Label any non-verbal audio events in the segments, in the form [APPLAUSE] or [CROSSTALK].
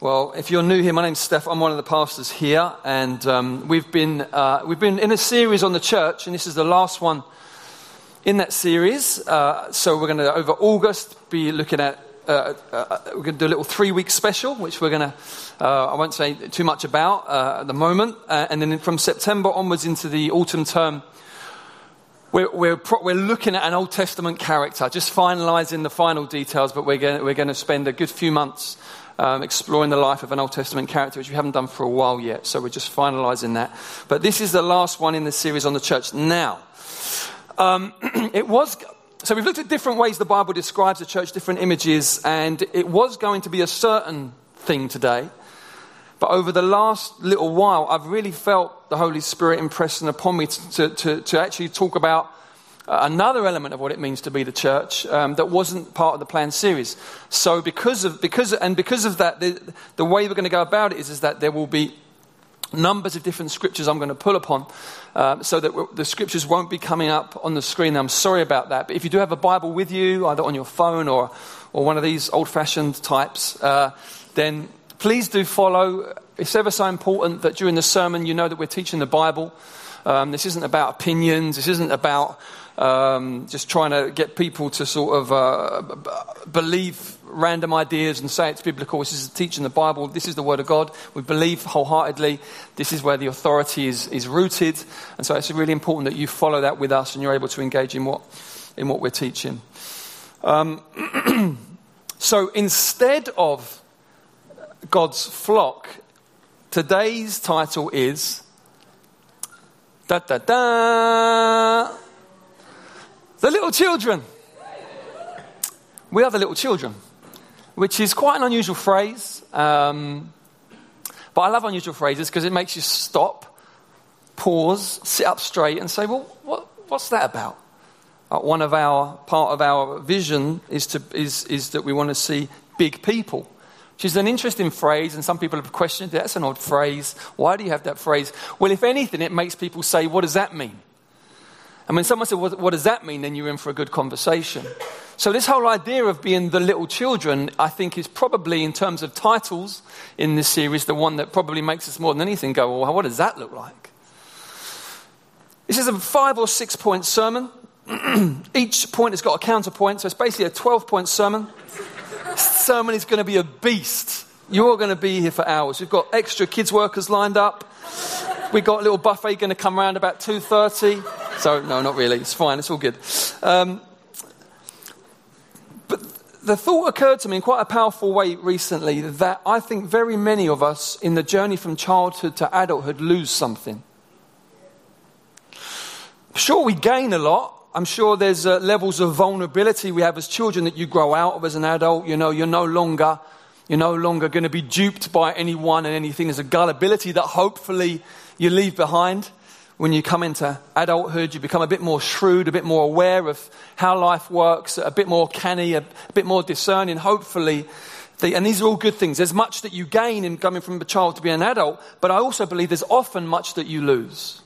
Well, if you're new here, my name's Steph. I'm one of the pastors here, and um, we've been uh, we've been in a series on the church, and this is the last one in that series. Uh, so we're going to over August be looking at uh, uh we're going to do a little three week special, which we're going to uh, I won't say too much about uh, at the moment, and then from September onwards into the autumn term. We're, we're, pro- we're, looking at an Old Testament character, just finalizing the final details, but we're going, we're going to spend a good few months um, exploring the life of an Old Testament character, which we haven't done for a while yet. So we're just finalizing that. But this is the last one in the series on the church. Now, um, [CLEARS THROAT] it was. So we've looked at different ways the Bible describes the church, different images, and it was going to be a certain thing today. But over the last little while, I've really felt the Holy Spirit impressing upon me to, to, to actually talk about another element of what it means to be the church um, that wasn't part of the planned series. So, because of, because, and because of that, the, the way we're going to go about it is, is that there will be numbers of different scriptures I'm going to pull upon uh, so that the scriptures won't be coming up on the screen. I'm sorry about that. But if you do have a Bible with you, either on your phone or, or one of these old fashioned types, uh, then please do follow. It's ever so important that during the sermon you know that we're teaching the Bible. Um, this isn't about opinions. This isn't about um, just trying to get people to sort of uh, believe random ideas and say it's biblical. This is teaching the Bible. This is the Word of God. We believe wholeheartedly. This is where the authority is, is rooted. And so it's really important that you follow that with us and you're able to engage in what, in what we're teaching. Um, [CLEARS THROAT] so instead of God's flock, today's title is da da da the little children. We are the little children, which is quite an unusual phrase. Um, but I love unusual phrases because it makes you stop, pause, sit up straight, and say, well, what, what's that about? Uh, one of our, part of our vision is, to, is, is that we want to see big people. Which is an interesting phrase, and some people have questioned. That's an odd phrase. Why do you have that phrase? Well, if anything, it makes people say, what does that mean? And when someone what, what, does that mean? Then you're in for a good conversation. So, this whole idea of being the little children, I think, is probably, in terms of titles in this series, the one that probably makes us more than anything go, well, what does that look like? This is a five or six point sermon. [CLEARS THROAT] Each point has got a counterpoint, so it's basically a 12 point sermon. Sermon is going to be a beast. You're going to be here for hours. We've got extra kids' workers lined up. We've got a little buffet going to come around about 2.30. So, no, not really. It's fine. It's all good. Um, but the thought occurred to me in quite a powerful way recently that I think very many of us in the journey from childhood to adulthood lose something. Sure, we gain a lot. I'm sure there's uh, levels of vulnerability we have as children that you grow out of as an adult. You know, you're no longer, you're no longer going to be duped by anyone and anything. There's a gullibility that hopefully you leave behind when you come into adulthood, you become a bit more shrewd, a bit more aware of how life works, a bit more canny, a, bit more discerning, hopefully. The, and these are all good things. There's much that you gain in coming from a child to be an adult, but I also believe there's often much that you lose.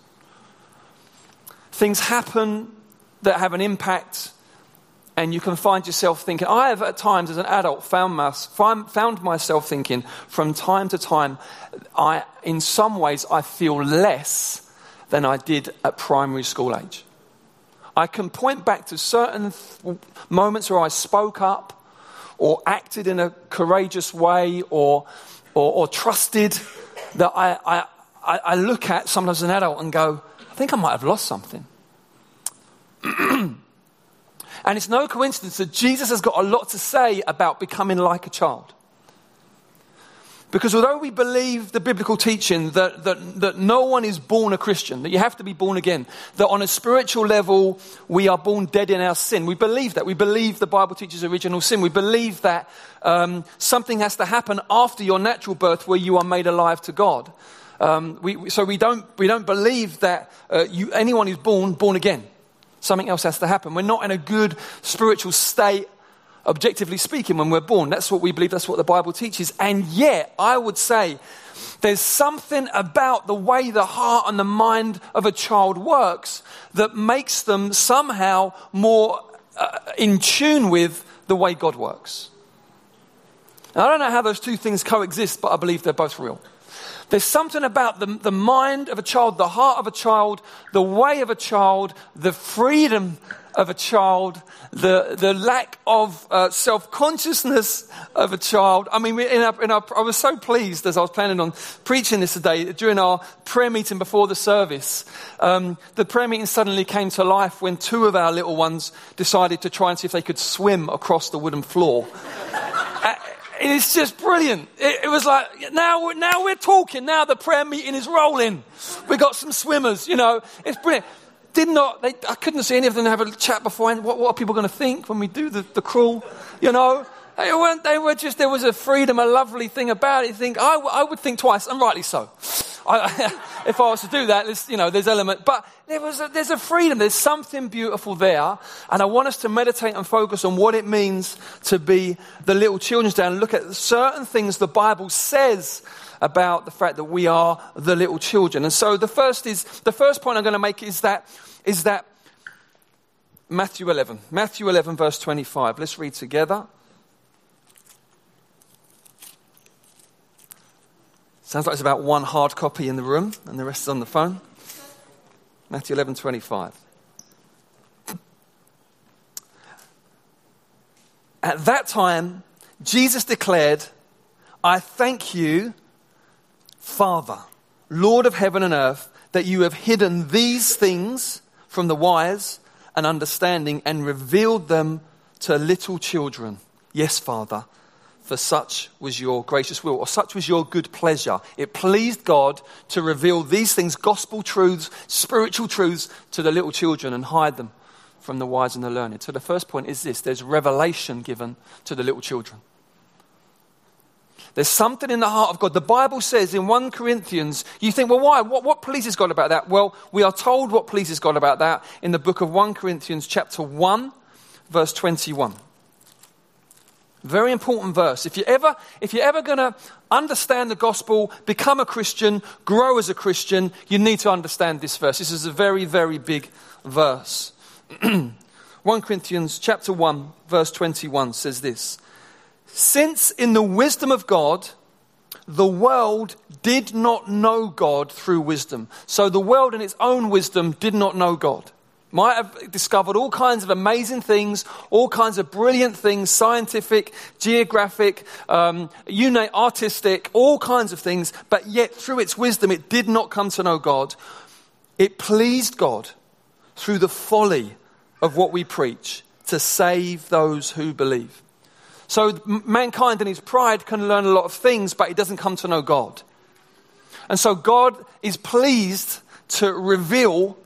Things happen that have an impact, and you can find yourself thinking. I have at times, as an adult, found, found myself thinking from time to time, I, in some ways, I feel less than I did at primary school age. I can point back to certain th- moments where I spoke up or acted in a courageous way or, or, or trusted that I, I, I look at sometimes as an adult and go, I think I might have lost something. [CLEARS THROAT] and it's no coincidence that Jesus has got a lot to say about becoming like a child. Because although we believe the biblical teaching that, that, that no one is born a Christian, that you have to be born again, that on a spiritual level we are born dead in our sin, we believe that. We believe the Bible teaches original sin. We believe that um, something has to happen after your natural birth where you are made alive to God. Um, we, so we don't, we don't believe that uh, you, anyone who's born, born again. Something else has to happen. We're not in a good spiritual state objectively speaking, when we're born. That's what we believe, that's what the Bible teaches. And yet, I would say there's something about the way the heart and the mind of a child works that makes them somehow more uh, in tune with the way God works. I don't know how those two things coexist, but I believe they're both real. There's something about the, the mind of a child, the heart of a child, the way of a child, the freedom of a child, the, the lack of uh, self consciousness of a child. I mean, in our, in our, I was so pleased as I was planning on preaching this today during our prayer meeting before the service. Um, the prayer meeting suddenly came to life when two of our little ones decided to try and see if they could swim across the wooden floor. Uh, it's just brilliant. It, it, was like, now, now we're talking. Now the prayer meeting is rolling. We got some swimmers, you know. It's brilliant. Did not, they, I couldn't see any of them have a chat beforehand. What, what are people going to think when we do the, the crawl, you know? They weren't, they were just, there was a freedom, a lovely thing about it. You think, I, I would think twice, and rightly so. I, [LAUGHS] if I was to do that, there's, you know, there's element, but there was a, there's a freedom, there's something beautiful there, and I want us to meditate and focus on what it means to be the little children's day and look at certain things the Bible says about the fact that we are the little children. And so the first is, the first point I'm going to make is that, is that Matthew 11, Matthew 11 verse 25. Let's read together. Sounds like there's about one hard copy in the room and the rest is on the phone. Matthew 11 25. At that time, Jesus declared, I thank you, Father, Lord of heaven and earth, that you have hidden these things from the wise and understanding and revealed them to little children. Yes, Father for such was your gracious will, or such was your good pleasure. It pleased God to reveal these things, gospel truths, spiritual truths, to the little children and hide them from the wise and the learned. So the first point is this there's revelation given to the little children. There's something in the heart of God. The Bible says in 1 Corinthians, you think, well, why? What, what pleases God about that? Well, we are told what pleases God about that in the book of 1 Corinthians, chapter 1, verse 21. Very important verse. If you're ever, if you're ever going to understand the gospel, become a Christian, grow as a Christian, you need to understand this verse. This is a very, very big verse. [CLEARS THROAT] 1 Corinthians chapter 1 verse 21 says this. Since in the wisdom of God, the world did not know God through wisdom. So the world in its own wisdom did not know God might have discovered all kinds of amazing things, all kinds of brilliant things, scientific, geographic, um, you know, artistic, all kinds of things, but yet through its wisdom it did not come to know God. It pleased God through the folly of what we preach to save those who believe. So mankind in his pride can learn a lot of things, but he doesn't come to know God. And so God is pleased to reveal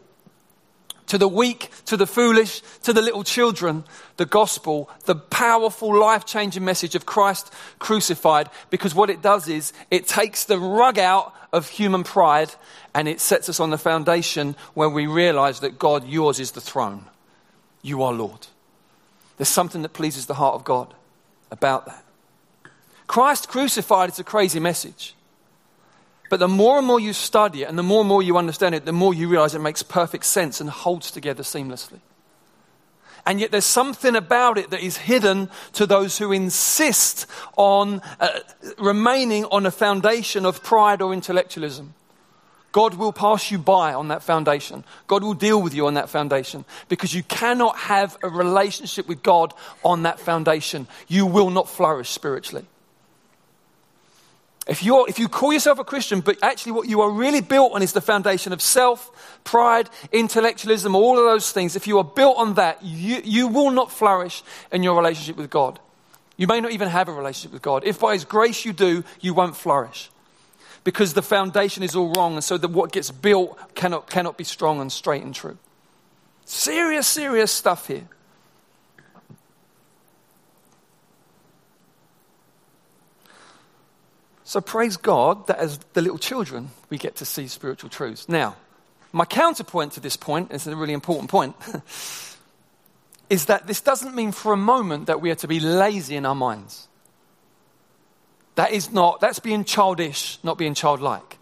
to the weak, to the foolish, to the little children, the gospel, the powerful, life changing message of Christ crucified, because what it does is it takes the rug out of human pride and it sets us on the foundation where we realize that God, yours is the throne. You are Lord. There's something that pleases the heart of God about that. Christ crucified is a crazy message. But the more and more you study it and the more and more you understand it, the more you realize it makes perfect sense and holds together seamlessly. And yet there's something about it that is hidden to those who insist on uh, remaining on a foundation of pride or intellectualism. God will pass you by on that foundation. God will deal with you on that foundation because you cannot have a relationship with God on that foundation. You will not flourish spiritually. If, you're, if you call yourself a Christian, but actually what you are really built on is the foundation of self, pride, intellectualism, all of those things, if you are built on that, you, you will not flourish in your relationship with God. You may not even have a relationship with God. If by His grace you do, you won't flourish. Because the foundation is all wrong, and so that what gets built cannot, cannot be strong and straight and true. Serious, serious stuff here. So praise God that as the little children, we get to see spiritual truths. Now, my counterpoint to this point, is a really important point, [LAUGHS] is that this doesn't mean for a moment that we are to be lazy in our minds. That is not, that's being childish, not being childlike.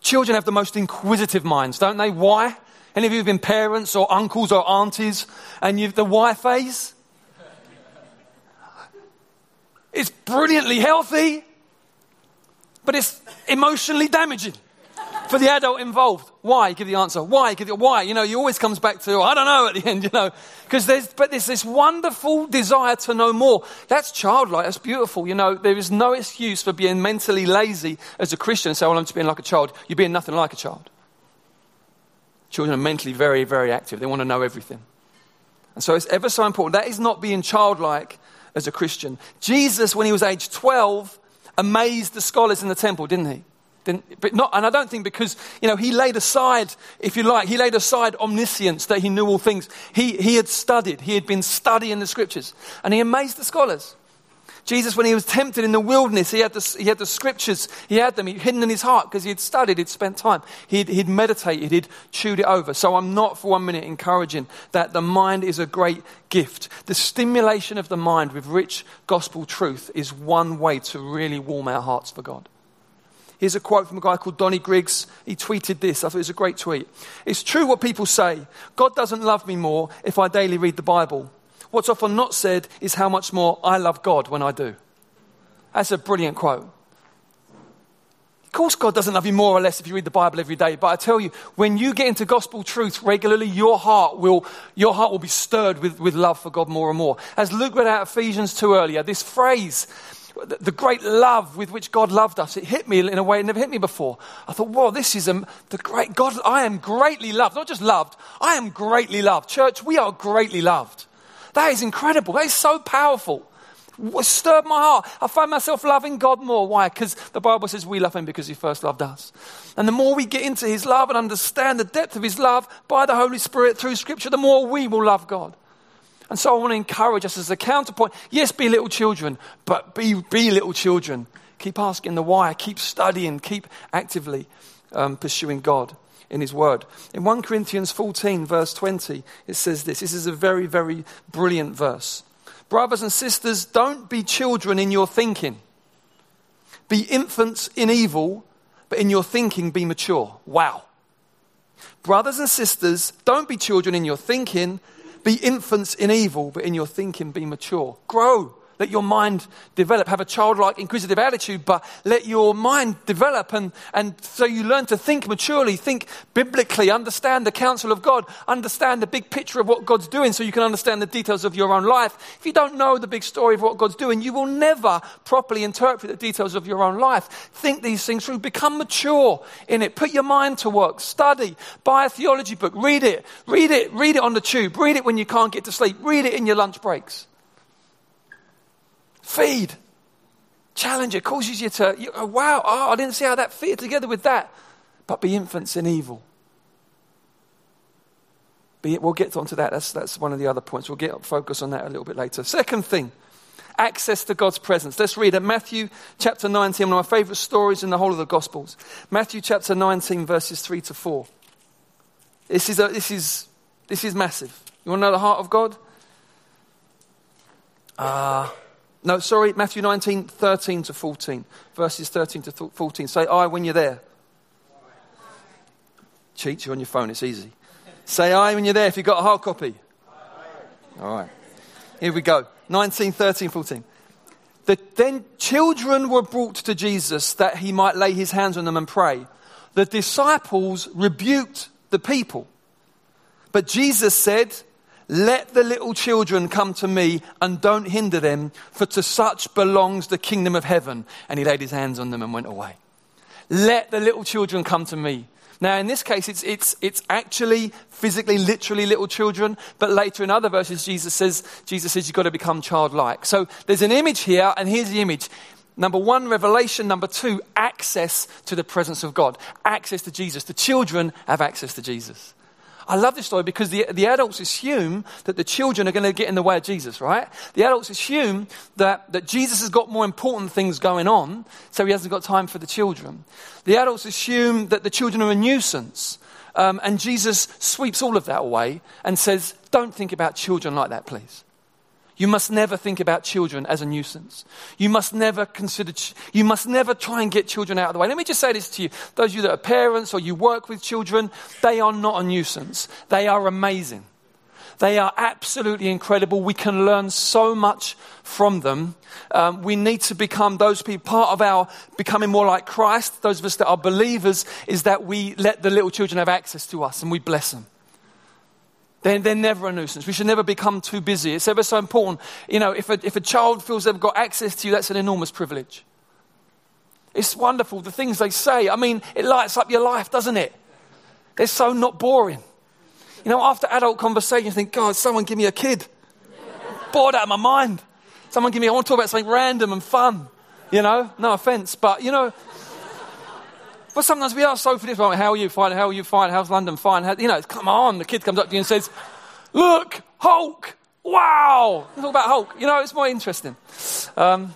Children have the most inquisitive minds, don't they? Why? Any of you have been parents or uncles or aunties and you've the why phase? It's brilliantly healthy, but it's emotionally damaging for the adult involved. Why? Give the answer. Why? Give the why. You know, he always comes back to oh, I don't know at the end. You know, because there's but there's this wonderful desire to know more. That's childlike. That's beautiful. You know, there is no excuse for being mentally lazy as a Christian say, "Well, I'm just being like a child." You're being nothing like a child. Children are mentally very, very active. They want to know everything, and so it's ever so important. That is not being childlike as a Christian. Jesus, when he was age 12, amazed the scholars in the temple, didn't he? Didn't, but not, and I don't think because, you know, he laid aside, if you like, he laid aside omniscience that he knew all things. He, he had studied, he had been studying the scriptures, and he amazed the scholars. Jesus, when he was tempted in the wilderness, he had the, he had the scriptures, he had them hidden in his heart because he had studied, he'd spent time, he'd, he'd meditated, he'd chewed it over. So I'm not for one minute encouraging that the mind is a great gift. The stimulation of the mind with rich gospel truth is one way to really warm our hearts for God. Here's a quote from a guy called Donnie Griggs. He tweeted this. I thought it was a great tweet. It's true what people say. God doesn't love me more if I daily read the Bible. What's often not said is how much more I love God when I do. That's a brilliant quote. Of course, God doesn't love you more or less if you read the Bible every day. But I tell you, when you get into gospel truth regularly, your heart will, your heart will be stirred with, with love for God more and more. As Luke read out Ephesians 2 earlier, this phrase the great love with which God loved us, it hit me in a way it never hit me before. I thought, whoa, this is a, the great God. I am greatly loved. Not just loved, I am greatly loved. Church, we are greatly loved. That is incredible. That is so powerful. It stirred my heart. I find myself loving God more. Why? Because the Bible says we love Him because He first loved us. And the more we get into His love and understand the depth of His love by the Holy Spirit through Scripture, the more we will love God. And so I want to encourage us as a counterpoint. Yes, be little children, but be, be little children. Keep asking the why, keep studying, keep actively um, pursuing God in His Word. In 1 Corinthians 14, verse 20, it says this. This is a very, very brilliant verse. Brothers and sisters, don't be children in your thinking. Be infants in evil, but in your thinking be mature. Wow. Brothers and sisters, don't be children in your thinking be infants in evil, but in your thinking be mature. Grow. Let your mind develop. Have a childlike, inquisitive attitude, but let your mind develop. And, and so you learn to think maturely, think biblically, understand the counsel of God, understand the big picture of what God's doing so you can understand the details of your own life. If you don't know the big story of what God's doing, you will never properly interpret the details of your own life. Think these things through. Become mature in it. Put your mind to work. Study. Buy a theology book. Read it. Read it. Read it on the tube. Read it when you can't get to sleep. Read it in your lunch breaks. Feed. Challenge it, causes you to, you, oh, wow, oh, I didn't see how that fitted together with that. But be infants in evil. Be, we'll get onto that. That's, that's one of the other points. We'll get focus on that a little bit later. Second thing, access to God's presence. Let's read it. Matthew chapter 19, one of my favorite stories in the whole of the Gospels. Matthew chapter 19, verses 3 to 4. This is, a, this is, this is massive. You want to know the heart of God? Ah. Uh, no, sorry, Matthew 19, 13 to 14. Verses 13 to 14. Say I when you're there. Cheat you on your phone, it's easy. Say I when you're there if you've got a hard copy. All right. Here we go. 19, 13, 14. The, then children were brought to Jesus that he might lay his hands on them and pray. The disciples rebuked the people. But Jesus said, let the little children come to me and don't hinder them, for to such belongs the kingdom of heaven. And he laid his hands on them and went away. Let the little children come to me. Now, in this case, it's, it's, it's actually physically, literally little children, but later in other verses, Jesus says, Jesus says you've got to become childlike. So there's an image here, and here's the image. Number one, revelation. Number two, access to the presence of God. Access to Jesus. The children have access to Jesus. I love this story because the, the adults assume that the children are going to get in the way of Jesus, right? The adults assume that, that Jesus has got more important things going on, so he hasn't got time for the children. The adults assume that the children are a nuisance, um, and Jesus sweeps all of that away and says, Don't think about children like that, please. You must never think about children as a nuisance. You must never consider, ch- you must never try and get children out of the way. Let me just say this to you. Those of you that are parents or you work with children, they are not a nuisance. They are amazing. They are absolutely incredible. We can learn so much from them. Um, we need to become those people. Part of our becoming more like Christ, those of us that are believers, is that we let the little children have access to us and we bless them. They're, they're never a nuisance. We should never become too busy. It's ever so important. You know, if a, if a child feels they've got access to you, that's an enormous privilege. It's wonderful, the things they say. I mean, it lights up your life, doesn't it? They're so not boring. You know, after adult conversation, you think, God, someone give me a kid. Bored out of my mind. Someone give me, I want to talk about something random and fun. You know, no offense, but you know, but sometimes we are so for this. How are you? Fine. How are you? Fine. How's London? Fine. How, you know, come on. The kid comes up to you and says, Look, Hulk. Wow. Talk about Hulk. You know, it's more interesting. Um,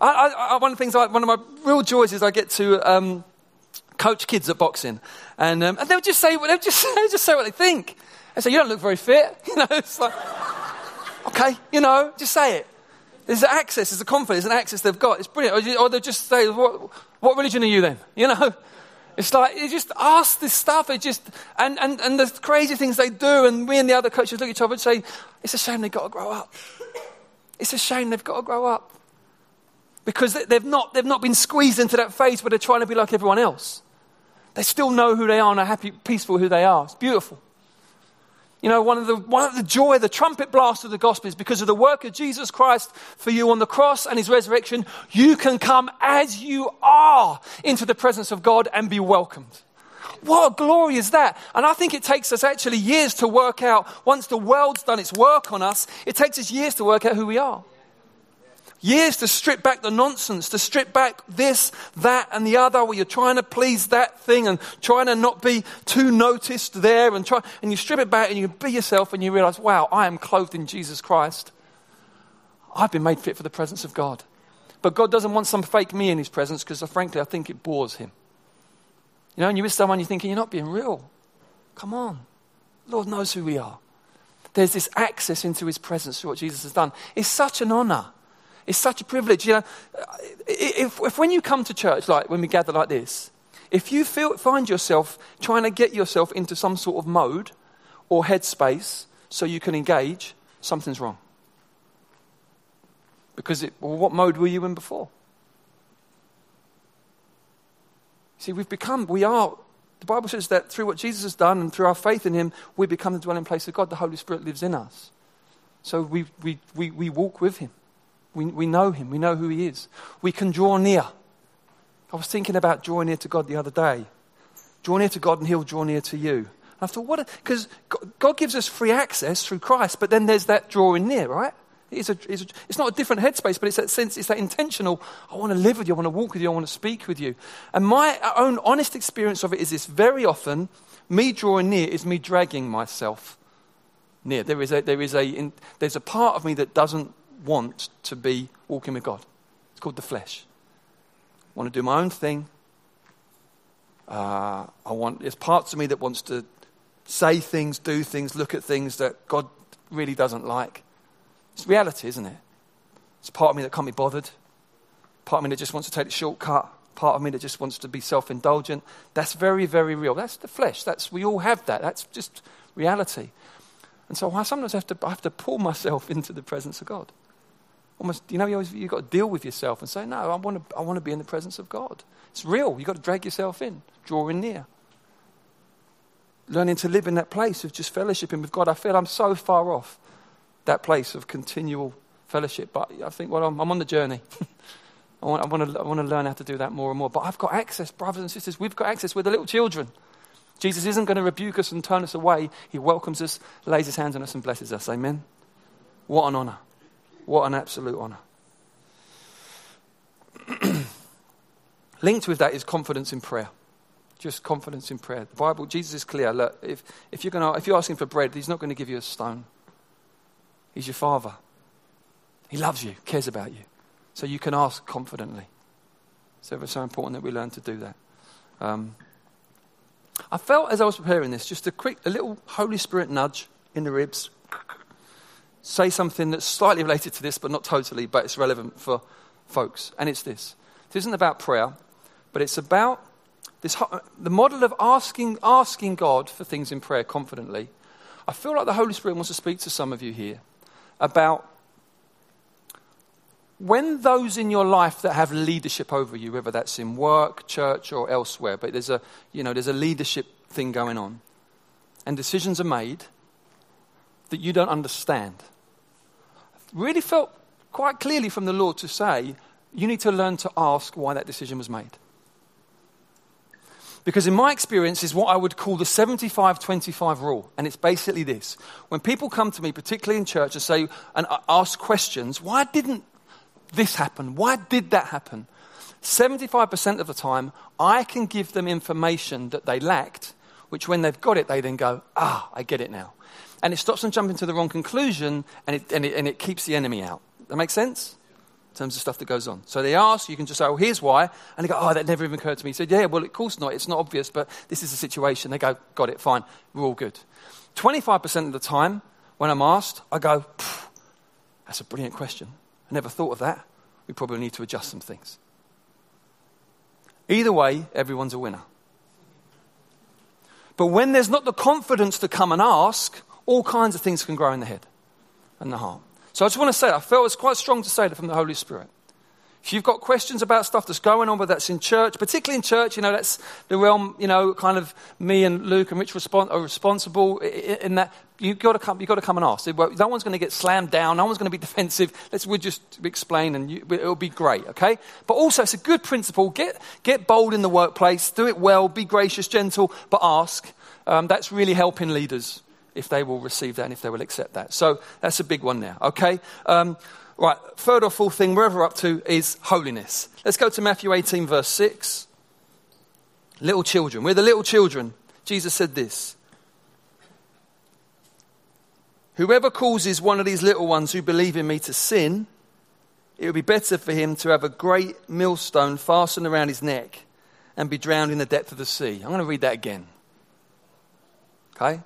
I, I, one of the things, I, one of my real joys is I get to um, coach kids at boxing, and, um, and they'll just say, they'll just, [LAUGHS] they'll just say what they think. They say, "You don't look very fit." [LAUGHS] You know, it's like, okay, you know, just say it. There's access, there's a confidence, it's an access they've got. It's brilliant. Or, they'll just say, "What, what religion are you then?" [LAUGHS] You know. It's like, you just ask this stuff. It just, and, and, and the crazy things they do, and we and the other coaches look at each other and say, it's a shame they've got to grow up. [COUGHS] It's a shame they've got to grow up because they've not, they've not been squeezed into that phase where they're trying to be like everyone else. They still know who they are and are happy, peaceful who they are. It's beautiful. You know, one of the, one of the joy, the trumpet blast of the gospel is because of the work of Jesus Christ for you on the cross and his resurrection, you can come as you are into the presence of God and be welcomed. What glory is that? And I think it takes us actually years to work out, once the world's done its work on us, it takes us years to work out who we are. Years to strip back the nonsense, to strip back this, that, and the other, where you're trying to please that thing and trying to not be too noticed there, and try, and you strip it back and you be yourself and you realize, wow, I am clothed in Jesus Christ. I've been made fit for the presence of God. But God doesn't want some fake me in his presence because, uh, frankly, I think it bores him. You know, and you're with someone, you're thinking, you're not being real. Come on. Lord knows who we are. There's this access into his presence through what Jesus has done. It's such an honor. It's such a privilege. You know, if, if when you come to church, like when we gather like this, if you feel, find yourself trying to get yourself into some sort of mode or headspace so you can engage, something's wrong. Because it, well, what mode were you in before? See, we've become, we are, the Bible says that through what Jesus has done and through our faith in Him, we become the dwelling place of God. The Holy Spirit lives in us. So we, we, we, we walk with Him. We, we know him, we know who he is. We can draw near. I was thinking about drawing near to God the other day. Draw near to God and he'll draw near to you. And I thought, what? Because God gives us free access through Christ, but then there's that drawing near, right? It's, a, it's, a, it's, not a different headspace, but it's that sense, it's that intentional, I want to live with you, I want to walk with you, I want to speak with you. And my own honest experience of it is this very often, me drawing near is me dragging myself near. There is a, there is a, in, there's a part of me that doesn't want to be walking with God. It's called the flesh. I want to do my own thing. Uh, I want, there's parts of me that wants to say things, do things, look at things that God really doesn't like. It's reality, isn't it? It's part of me that can't be bothered. Part of me that just wants to take the shortcut. Part of me that just wants to be self indulgent. That's very, very real. That's the flesh. That's, we all have that. That's just reality. And so I sometimes have to, I have to pull myself [LAUGHS] into the presence of God almost, you know, you always, you've got to deal with yourself and say, no, I want to, I want to be in the presence of God. It's real. You've got to drag yourself in, drawing near. Learning to live in that place of just fellowshipping with God. I feel I'm so far off that place of continual fellowship, but I think, well, I'm, I'm on the journey. [LAUGHS] I want, I, want to, I want to learn how to do that more and more. But I've got access, brothers and sisters. We've got access. We're the little children. Jesus isn't going to rebuke us and turn us away. He welcomes us, lays his hands on us, and blesses us. Amen. What an honor. What an absolute honor. [CLEARS THROAT] Linked with that is confidence in prayer. Just confidence in prayer. The Bible, Jesus is clear. Look, if, if, you're gonna, if you're asking for bread, He's not going to give you a stone. He's your Father. He loves you, cares about you. So you can ask confidently. So it's so important that we learn to do that. Um, I felt as I was preparing this, just a quick, a little Holy Spirit nudge in the ribs say something that's slightly related to this, but not totally, but it's relevant for folks. And it's this it isn't about prayer, but it's about this, the model of asking, asking God for things in prayer confidently. I feel like the Holy Spirit wants to speak to some of you here about when those in your life that have leadership over you, whether that's in work, church, or elsewhere, but there's a, you know, there's a leadership thing going on, and decisions are made that you don't understand. Really felt quite clearly from the Lord to say, you need to learn to ask why that decision was made. Because in my experience is what I would call the 75-25 rule. And it's basically this. When people come to me, particularly in church, and say and ask questions, why didn't this happen? Why did that happen? 75% of the time, I can give them information that they lacked, which when they've got it, they then go, ah, I get it now. And it stops them jumping to the wrong conclusion and it, and it, and it keeps the enemy out. That makes sense? In terms of stuff that goes on. So they ask, you can just say, oh, here's why. And they go, oh, that never even occurred to me. He said, yeah, well, of course not. It's not obvious, but this is the situation. They go, got it, fine. We're all good. 25% of the time, when I'm asked, I go, that's a brilliant question. I never thought of that. We probably need to adjust some things. Either way, everyone's a winner. But when there's not the confidence to come and ask, all kinds of things can grow in the head and the heart. So I just want to say, I felt it's quite strong to say that from the Holy Spirit. If you've got questions about stuff that's going on, whether that's in church, particularly in church, you know, that's the realm, you know, kind of me and Luke and Rich are responsible in that. You've got, to come, you've got to come and ask. No one's going to get slammed down. No one's going to be [LAUGHS] defensive. Let's, we'll just explain and you, it'll be great, okay? But also, it's a good principle. Get, get bold in the workplace. Do it well. Be gracious, gentle, but ask. Um, that's really helping leaders if they will receive that and if they will accept that. So that's a big one now, okay? Um, right, third or fourth thing, wherever we're ever up to, is holiness. Let's go to Matthew 18, verse 6. Little children. We're the little children. Jesus said this Whoever causes one of these little ones who believe in me to sin, it would be better for him to have a great millstone fastened around his neck and be drowned in the depth of the sea. I'm going to read that again. Okay?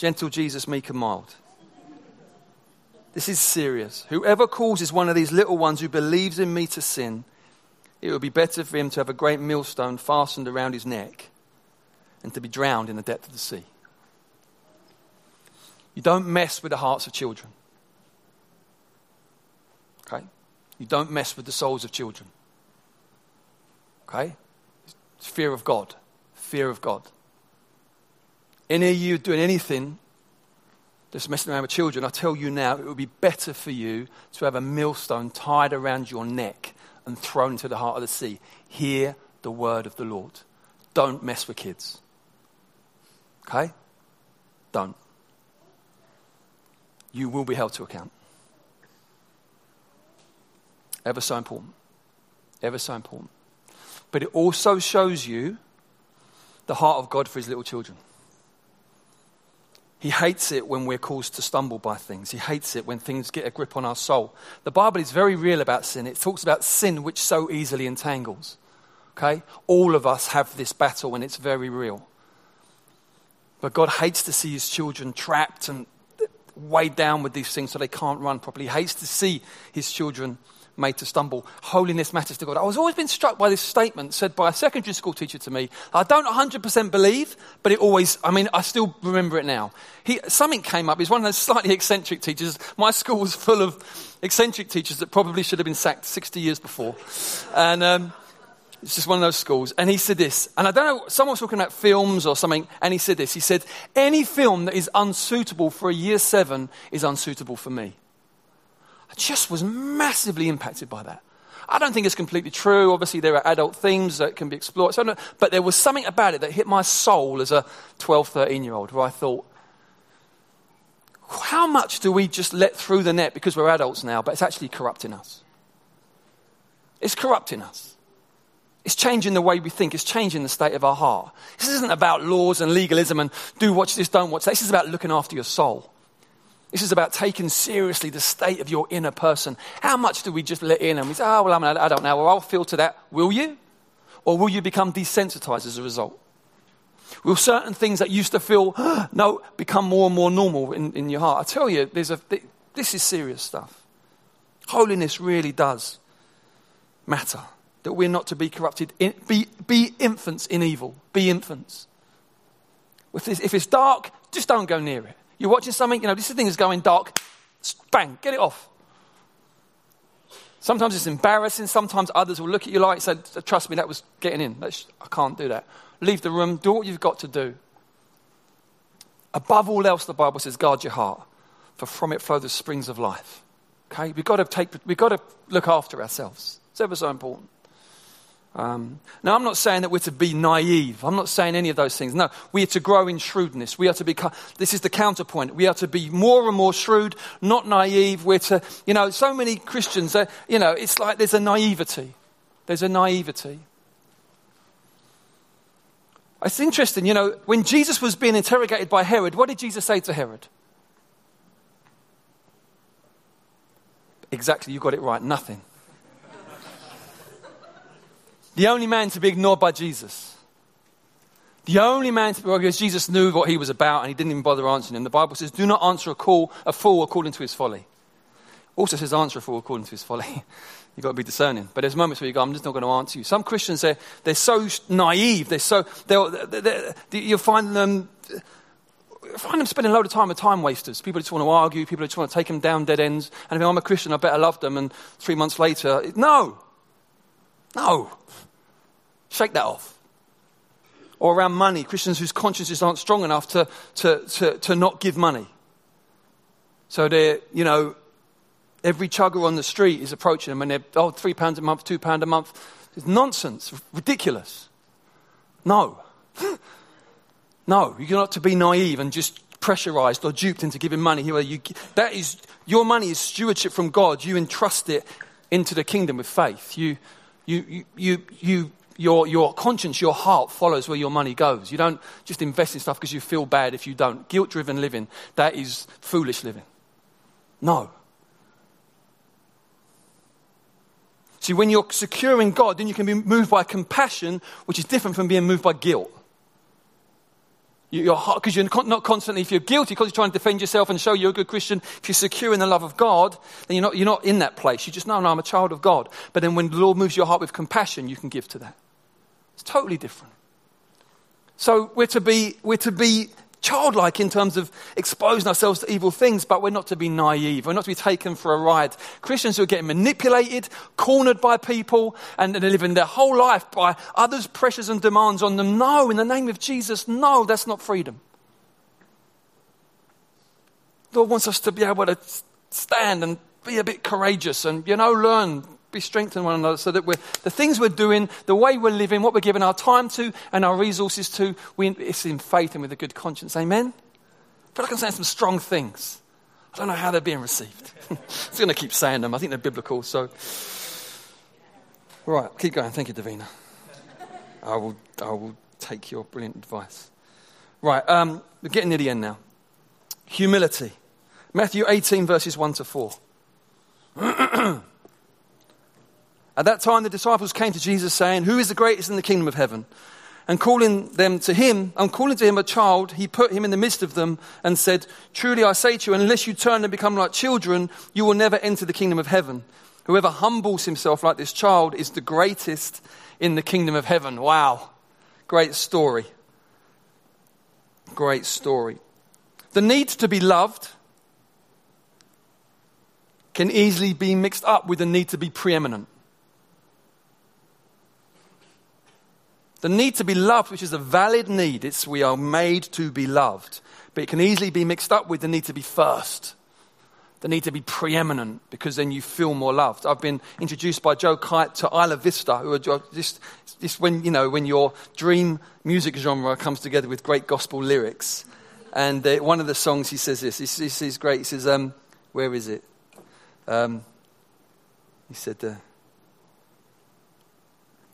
Gentle Jesus, meek and mild. This is serious. Whoever causes one of these little ones who believes in me to sin, it would be better for him to have a great millstone fastened around his neck and to be drowned in the depth of the sea. You don't mess with the hearts of children. Okay? You don't mess with the souls of children. Okay? It's fear of God. Fear of God any of you doing anything that's messing around with children, I tell you now, it would be better for you to have a millstone tied around your neck and thrown into the heart of the sea. Hear the word of the Lord. Don't mess with kids. Okay? Don't. You will be held to account. Ever so important. Ever so important. But it also shows you the heart of God for his little children. He hates it when we're caused to stumble by things. He hates it when things get a grip on our soul. The Bible is very real about sin. It talks about sin which so easily entangles. Okay? All of us have this battle and it's very real. But God hates to see his children trapped and weighed down with these things so they can't run properly. He hates to see his children made to stumble. Holiness matters to God. I was always been struck by this statement said by a secondary school teacher to me. I don't 100% believe, but it always, I mean, I still remember it now. He, something came up. He's one of those slightly [LAUGHS] eccentric teachers. My school was full of eccentric teachers that probably should have been sacked 60 years before. And, um, it's just one of those schools. And he said this, and I don't know, someone was talking about films or something, and he said this. He said, Any film that is unsuitable for a year seven is unsuitable for me. Just was massively impacted by that. I don't think it's completely true. Obviously, there are adult themes that can be explored. So but there was something about it that hit my soul as a 12, 13 year old where I thought, how much do we just let through the net because we're adults now, but it's actually corrupting us? It's corrupting us. It's changing the way we think. It's changing the state of our heart. This isn't about laws and legalism and do watch this, don't watch that. This is about looking after your soul. This is about taking seriously the state of your inner person. How much do we just let in and we say, oh, well, I'm an adult now. Well, I'll filter that. Will you? Or will you become desensitized as a result? Will certain things that used to feel, [GASPS] no, become more and more normal in, in your heart? I tell you, there's a, this is serious stuff. Holiness really does matter. That we're not to be corrupted. In, be, be infants in evil. Be infants. If it's, if it's dark, just don't go near it. You're watching something, you know, this thing is going dark. Bang, get it off. Sometimes it's embarrassing. Sometimes others will look at you like, say, trust me, that was getting in. That's, I can't do that. Leave the room. Do what you've got to do. Above all else, the Bible says, guard your heart, for from it flow the springs of life. Okay? We've got to, take, we've got to look after ourselves. It's ever so important. Um, now, I'm not saying that we're to be naive. I'm not saying any of those things. No, we are to grow in shrewdness. We are to be, this is the counterpoint. We are to be more and more shrewd, not naive. We're to, you know, so many Christians, uh, you know, it's like there's a naivety. There's a naivety. It's interesting, you know, when Jesus was being interrogated by Herod, what did Jesus say to Herod? Exactly, you got it right, nothing. The only man to be ignored by Jesus. The only man to be, ignored because Jesus knew what he was about and he didn't even bother answering him. The Bible says, do not answer a call, a fool according to his folly. Also says, answer a fool according to his folly. [LAUGHS] You've got to be discerning. But there's moments where you go, I'm just not going to answer you. Some Christians, they're, they're so naive. They're so, they're, they're, you'll find them, find them spending a load of time with time wasters. People just want to argue. People just want to take them down dead ends. And if I'm a Christian, I better love them. And three months later, no. No. Shake that off. Or around money, Christians whose consciences aren't strong enough to, to, to, to not give money. So they're, you know, every chugger on the street is approaching them and they're, oh, three pounds a month, two pounds a month. It's nonsense, ridiculous. No. [GASPS] no, you're not to be naive and just pressurized or duped into giving money. You, that is, your money is stewardship from God. You entrust it into the kingdom with faith. You, you, you, you, your, your conscience, your heart follows where your money goes. You don't just invest in stuff because you feel bad if you don't. Guilt driven living, that is foolish living. No. See, when you're secure in God, then you can be moved by compassion, which is different from being moved by guilt. Your heart, Because you're not constantly, if you're guilty because you're trying to defend yourself and show you're a good Christian, if you're secure in the love of God, then you're not, you're not in that place. You just know, no, I'm a child of God. But then when the Lord moves your heart with compassion, you can give to that. It's totally different. So we're to be, we're to be childlike in terms of exposing ourselves to evil things, but we're not to be naive. We're not to be taken for a ride. Christians who are getting manipulated, cornered by people, and they're living their whole life by others' pressures and demands on them. No, in the name of Jesus, no, that's not freedom. Lord wants us to be able to stand and be a bit courageous and, you know, learn be strengthened one another so that we're, the things we're doing, the way we're living, what we're giving our time to and our resources to, we, it's in faith and with a good conscience. Amen? I feel like I'm saying some strong things. I don't know how they're being received. [LAUGHS] I'm just going to keep saying them. I think they're biblical. So, right, keep going. Thank you, Davina. I will, I will take your brilliant advice. Right, um, we're getting near the end now. Humility. Matthew 18, verses 1 to 4. [CLEARS THROAT] At that time, the disciples came to Jesus saying, Who is the greatest in the kingdom of heaven? And calling them to him, and calling to him a child, he put him in the midst of them and said, Truly I say to you, unless you turn and become like children, you will never enter the kingdom of heaven. Whoever humbles himself like this child is the greatest in the kingdom of heaven. Wow. Great story. Great story. The need to be loved can easily be mixed up with the need to be preeminent. The need to be loved, which is a valid need, it's we are made to be loved. But it can easily be mixed up with the need to be first, the need to be preeminent, because then you feel more loved. I've been introduced by Joe Kite to Isla Vista, who are just, just when, you know, when your dream music genre comes together with great gospel lyrics. And uh, one of the songs he says this, this, is great. He says, um, where is it? Um, he said, uh,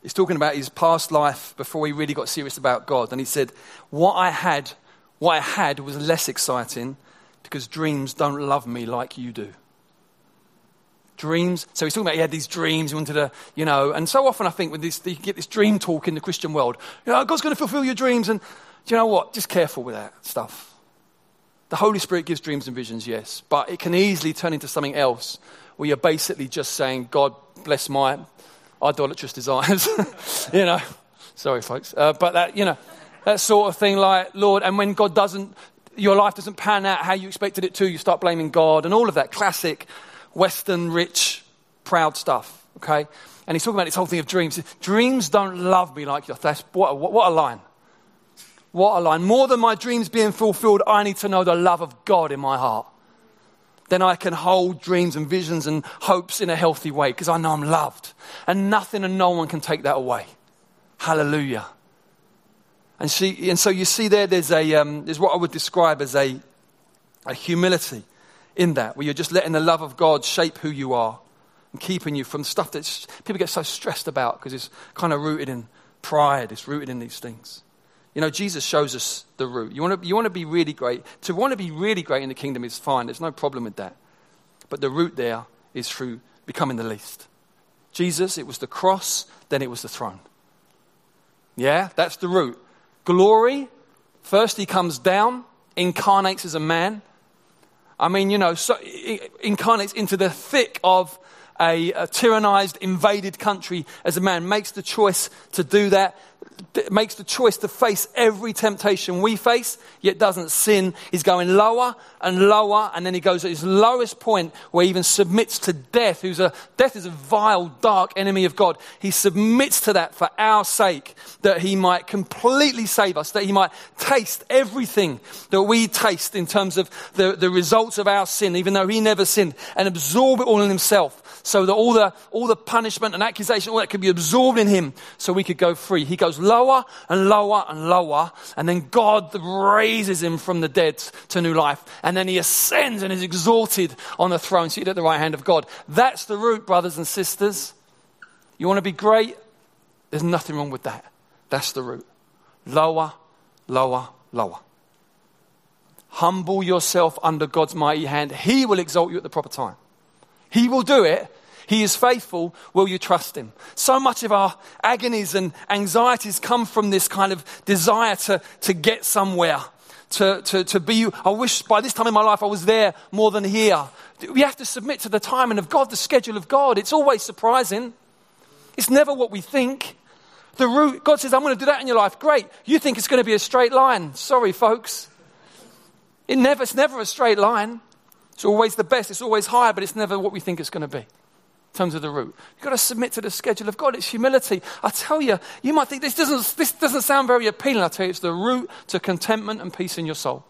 He's talking about his past life before he really got serious about God. And he said, What I had, what I had was less exciting because dreams don't love me like you do. Dreams. So he's talking about he had these dreams, he wanted to, you know, and so often I think when this, you get this dream talk in the Christian world, you know, God's going to fulfill your dreams. And do you know what? Just careful with that stuff. The Holy Spirit gives dreams and visions, yes, but it can easily turn into something else where you're basically just saying, God bless my idolatrous desires, [LAUGHS] you know. Sorry, folks. Uh, but that, you know, that sort of thing, like, Lord, and when God doesn't, your life doesn't pan out how you expected it to, you start blaming God and all of that classic Western rich, proud stuff. Okay? And he's talking about this whole thing of dreams. Dreams don't love me like your that's what, what, what a line. What a line. More than my dreams being fulfilled, I need to know the love of God in my heart. Then I can hold dreams and visions and hopes in a healthy way because I know I'm loved. And nothing and no one can take that away. Hallelujah. And, she, and so you see there, there's, a, um, there's what I would describe as a, a humility in that, where you're just letting the love of God shape who you are and keeping you from stuff that people get so stressed about because it's kind of rooted in pride, it's rooted in these things. You know, Jesus shows us the route. You want, to, you want to be really great. To want to be really great in the kingdom is fine, there's no problem with that. But the route there is through becoming the least. Jesus, it was the cross, then it was the throne. Yeah, that's the route. Glory, first he comes down, incarnates as a man. I mean, you know, so, incarnates into the thick of a, a tyrannized, invaded country as a man, makes the choice to do that, makes the choice to face every temptation we face, yet doesn't sin. He's going lower and lower, and then he goes at his lowest point where he even submits to death, who's a death is a vile, dark enemy of God. He submits to that for our sake, that he might completely save us, that he might taste everything that we taste in terms of the, the results of our sin, even though he never sinned, and absorb it all in himself so that all the, all the punishment and accusation, all that could be absorbed in him so we could go free. He goes lower and lower and lower, and then God raises him from the dead to new life. And then he ascends and is exalted on the throne, seated at the right hand of God. That's the route, brothers and sisters. You want to be great? There's nothing wrong with that. That's the route. Lower, lower, lower. Humble yourself under God's mighty hand. He will exalt you at the proper time. He will do it. He is faithful. Will you trust him? So much of our agonies and anxieties come from this kind of desire to, to get somewhere, to, to, to be. I wish by this time in my life I was there more than here. We have to submit to the timing of God, the schedule of God. It's always surprising. It's never what we think. The route, God says, I'm going to do that in your life. Great. You think it's going to be a straight line. Sorry, folks. It never, it's never a straight line. It's always the best, it's always higher, but it's never what we think it's going to be in terms of the route. You've got to submit to the schedule of God. It's humility. I tell you, you might think this doesn't, this doesn't sound very appealing. I tell you, it's the route to contentment and peace in your soul.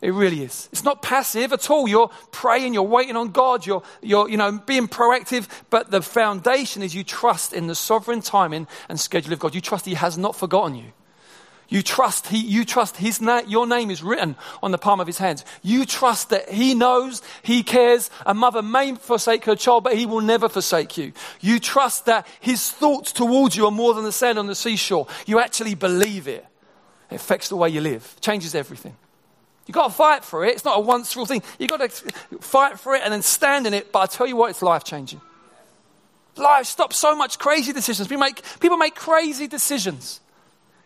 It really is. It's not passive at all. You're praying, you're waiting on God, you're, you're you know, being proactive, but the foundation is you trust in the sovereign timing and schedule of God. You trust He has not forgotten you. You trust, he, you trust his na- your name is written on the palm of his hands. You trust that he knows, he cares. A mother may forsake her child, but he will never forsake you. You trust that his thoughts towards you are more than the sand on the seashore. You actually believe it. It affects the way you live, changes everything. You've got to fight for it. It's not a once for all thing. You've got to fight for it and then stand in it. But I tell you what, it's life changing. Life stops so much crazy decisions. We make, people make crazy decisions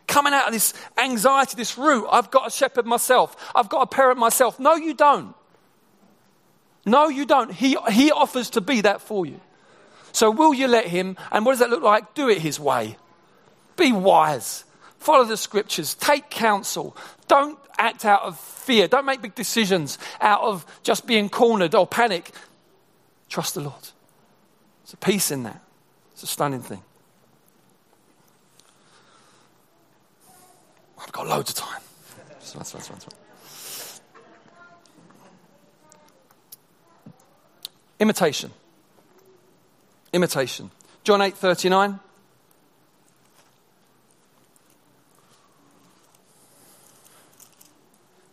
coming out of this anxiety, this root. I've got to shepherd myself. I've got to parent myself. No, you don't. No, you don't. He, he offers to be that for you. So, will you let him? And what does that look like? Do it his way. Be wise. Follow the scriptures. Take counsel. Don't act out of fear. Don't make big decisions out of just being cornered or panic. Trust the Lord. There's a peace in that. It's a stunning thing. Got loads of time. Imitation. Imitation. John 8 39.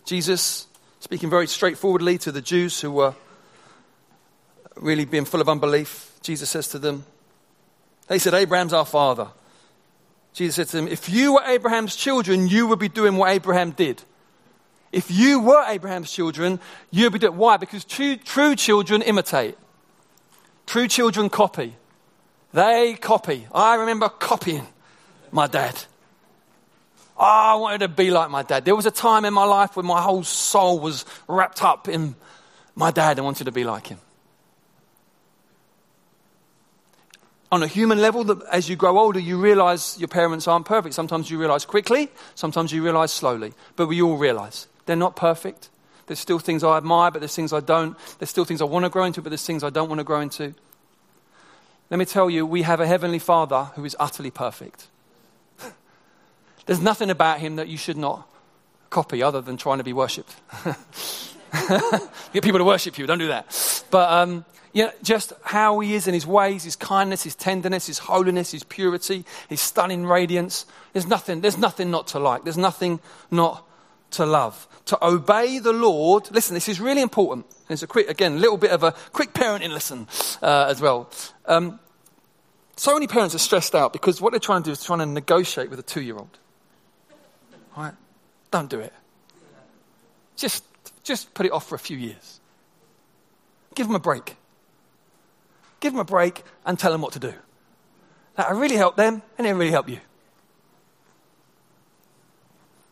Jesus speaking very straightforwardly to the Jews who were really being full of unbelief. Jesus says to them, They said, Abraham's our father. Jesus said to them, If you were Abraham's children, you would be doing what Abraham did. If you were Abraham's children, you would be doing Why? Because true, true children imitate. True children copy. They copy. I remember copying my dad. Oh, I wanted to be like my dad. There was a time in my life when my whole soul was wrapped up in my dad and wanted to be like him. On a human level, that as you grow older, you realize your parents aren't perfect. Sometimes you realize quickly, sometimes you realize slowly. But we all realize they're not perfect. There's still things I admire, but there's things I don't. There's still things I want to grow into, but there's things I don't want to grow into. Let me tell you, we have a Heavenly Father who is utterly perfect. there's nothing about him that you should not copy other than trying to be worshipped. [LAUGHS] [LAUGHS] Get people to worship you, don't do that. But um, you know, just how he is in his ways, his kindness, his tenderness, his holiness, his purity, his stunning radiance. There's nothing, there's nothing not to like. There's nothing not to love. To obey the Lord. Listen, this is really important. It's a quick, again, little bit of a quick parenting lesson uh, as well. Um, so many parents are stressed out because what they're trying to do is trying to negotiate with a two-year-old. Right? Don't do it. Just, just put it off for a few years. Give them a break give them a break, and tell them what to do. That'll really help them, and it'll really help you.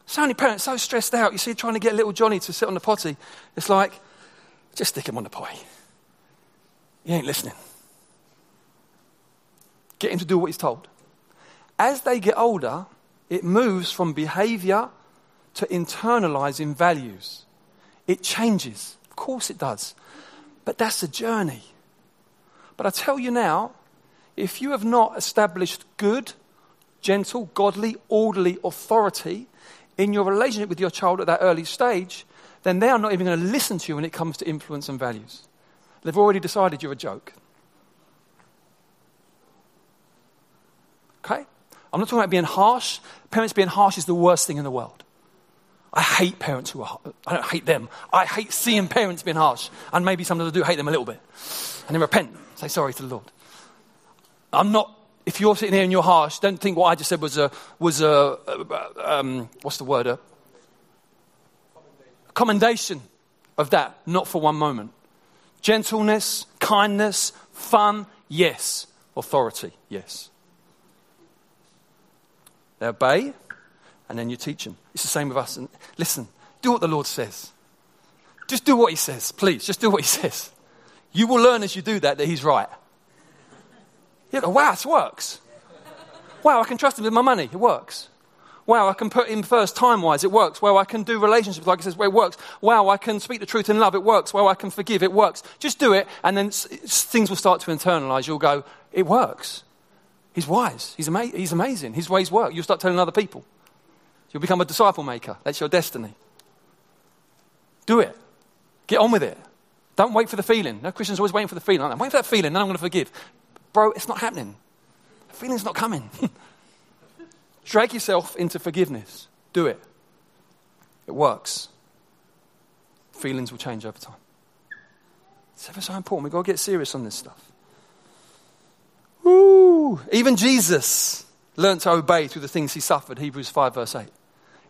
So many parents so stressed out. You see, trying to get little Johnny to sit on the potty. It's like, just stick him on the potty. He ain't listening. Get him to do what he's told. As they get older, it moves from behavior to internalizing values. It changes. Of course it does. But that's a journey. But I tell you now, if you have not established good, gentle, godly, orderly authority in your relationship with your child at that early stage, then they are not even going to listen to you when it comes to influence and values. They've already decided you're a joke. Okay? I'm not talking about being harsh. Parents being harsh is the worst thing in the world. I hate parents who are, I don't hate them. I hate seeing parents being harsh. And maybe sometimes I do hate them a little bit. And then repent. Say sorry to the Lord. I'm not, if you're sitting here and you're harsh, don't think what I just said was a, was a, um, what's the word? A commendation of that, not for one moment. Gentleness, kindness, fun, yes. Authority, yes. They obey, and then you teach them. It's the same with us. And listen, do what the Lord says. Just do what He says, please. Just do what He says. You will learn as you do that that he's right. Wow, this works. Wow, I can trust him with my money. It works. Wow, I can put him first time wise. It works. Wow, I can do relationships like He says, it works. Wow, I can speak the truth in love. It works. Wow, I can forgive. It works. Just do it, and then things will start to internalize. You'll go, it works. He's wise. He's, ama- he's amazing. His ways work. You'll start telling other people. You'll become a disciple maker. That's your destiny. Do it. Get on with it. Don't wait for the feeling. No Christians always waiting for the feeling. I'm waiting for that feeling, then I'm going to forgive. Bro, it's not happening. The feeling's not coming. [LAUGHS] Drag yourself into forgiveness. Do it. It works. Feelings will change over time. It's ever so important. We've got to get serious on this stuff. Even Jesus learned to obey through the things he suffered. Hebrews 5, verse 8.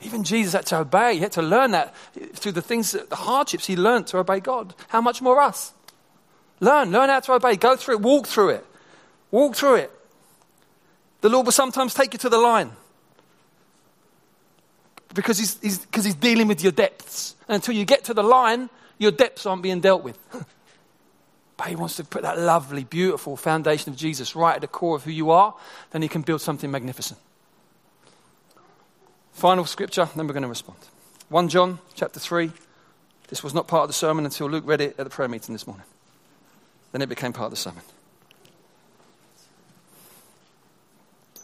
Even Jesus had to obey. He had to learn that through the things, the hardships he learned to obey God. How much more us? Learn, learn how to obey. Go through it, walk through it. Walk through it. The Lord will sometimes take you to the line because he's, he's, because he's dealing with your depths. And until you get to the line, your depths aren't being dealt with. [LAUGHS] but he wants to put that lovely, beautiful foundation of Jesus right at the core of who you are, then he can build something magnificent. Final scripture, then we're going to respond. 1 John chapter 3. This was not part of the sermon until Luke read it at the prayer meeting this morning. Then it became part of the sermon.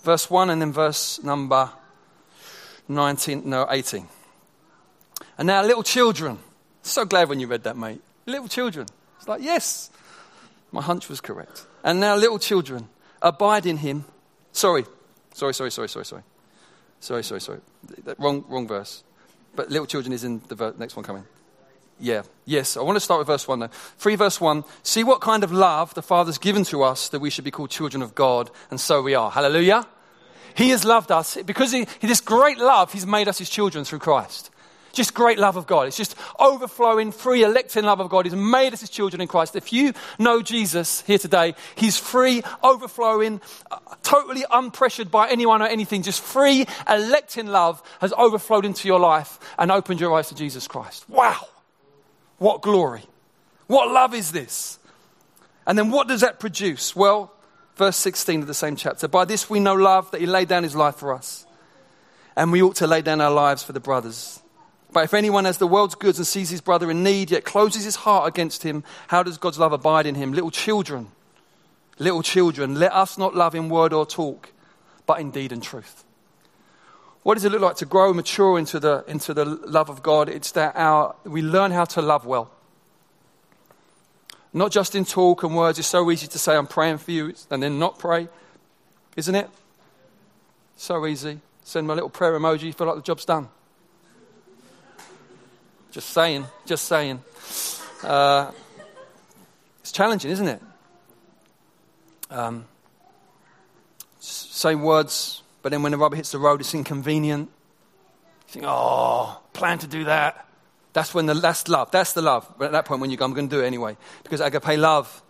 Verse 1 and then verse number 19, no, 18. And now, little children. So glad when you read that, mate. Little children. It's like, yes, my hunch was correct. And now, little children, abide in him. Sorry, sorry, sorry, sorry, sorry, sorry. Sorry, sorry, sorry. Wrong, wrong verse. But little children is in the ver- next one coming. Yeah, yes. I want to start with verse 1 though. 3 verse 1. See what kind of love the Father's given to us that we should be called children of God, and so we are. Hallelujah. He has loved us. Because this great love, He's made us His children through Christ. Just great love of God. It's just overflowing, free, electing love of God. He's made us his children in Christ. If you know Jesus here today, he's free, overflowing, uh, totally unpressured by anyone or anything. Just free, electing love has overflowed into your life and opened your eyes to Jesus Christ. Wow. What glory. What love is this? And then what does that produce? Well, Verse 16 of the same chapter. By this we know love, that he laid down his life for us. And we ought to lay down our lives for the brothers. But if anyone has the world's goods and sees his brother in need, yet closes his heart against him, how does God's love abide in him? Little children, little children, let us not love in word or talk, but in deed and truth. What does it look like to grow and mature into the, into the love of God? It's that our, we learn how to love well. Not just in talk and words. It's so easy to say, I'm praying for you, and then not pray. Isn't it? So easy. Send my little prayer emoji, feel like the job's done. Just saying, just saying. Uh, it's challenging, isn't it? Um, same words, but then when the rubber hits the road, it's inconvenient. You think, oh, plan to do that. That's when the that's love. That's the love. But at that point, when you go, I'm going to do it anyway. Because agape love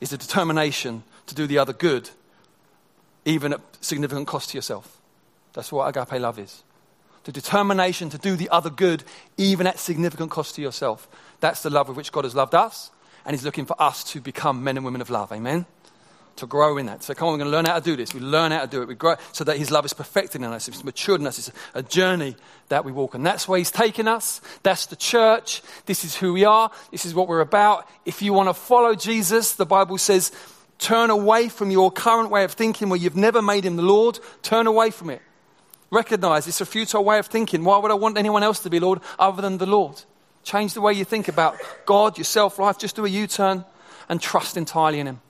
is the determination to do the other good, even at significant cost to yourself. That's what agape love is the determination to do the other good, even at significant cost to yourself. That's the love with which God has loved us, and He's looking for us to become men and women of love. Amen? To grow in that. So, come on, we're going to learn how to do this. We learn how to do it. We grow so that His love is perfected in us, it's matured in us. It's a journey that we walk. And that's where He's taken us. That's the church. This is who we are. This is what we're about. If you want to follow Jesus, the Bible says, turn away from your current way of thinking where you've never made Him the Lord. Turn away from it. Recognize it's a futile way of thinking. Why would I want anyone else to be Lord other than the Lord? Change the way you think about God, yourself, life. Just do a U turn and trust entirely in Him.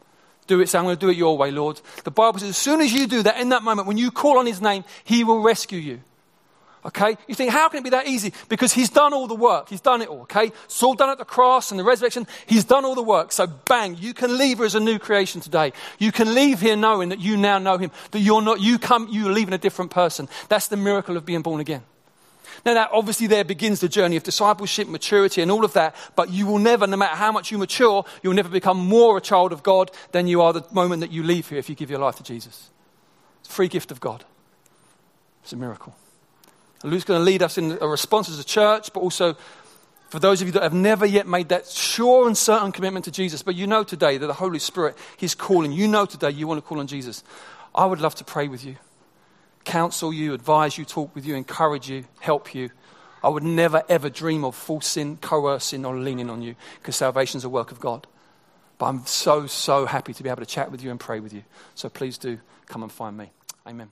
Do it, say, I'm going to do it your way, Lord. The Bible says, as soon as you do that, in that moment, when you call on His name, He will rescue you. Okay? You think, how can it be that easy? Because he's done all the work. He's done it all, okay? It's all done at the cross and the resurrection. He's done all the work. So bang, you can leave here as a new creation today. You can leave here knowing that you now know him, that you're not, you come, you're leaving a different person. That's the miracle of being born again. Now, that obviously there begins the journey of discipleship, maturity, and all of that, but you will never, no matter how much you mature, you'll never become more a child of God than you are the moment that you leave here if you give your life to Jesus. It's a free gift of God. It's a miracle. Luke's going to lead us in a response as a church, but also for those of you that have never yet made that sure and certain commitment to Jesus, but you know today that the Holy Spirit, He's calling. You know today you want to call on Jesus. I would love to pray with you, counsel you, advise you, talk with you, encourage you, help you. I would never, ever dream of forcing, coercing, or leaning on you because salvation is a work of God. But I'm so, so happy to be able to chat with you and pray with you. So please do come and find me. Amen.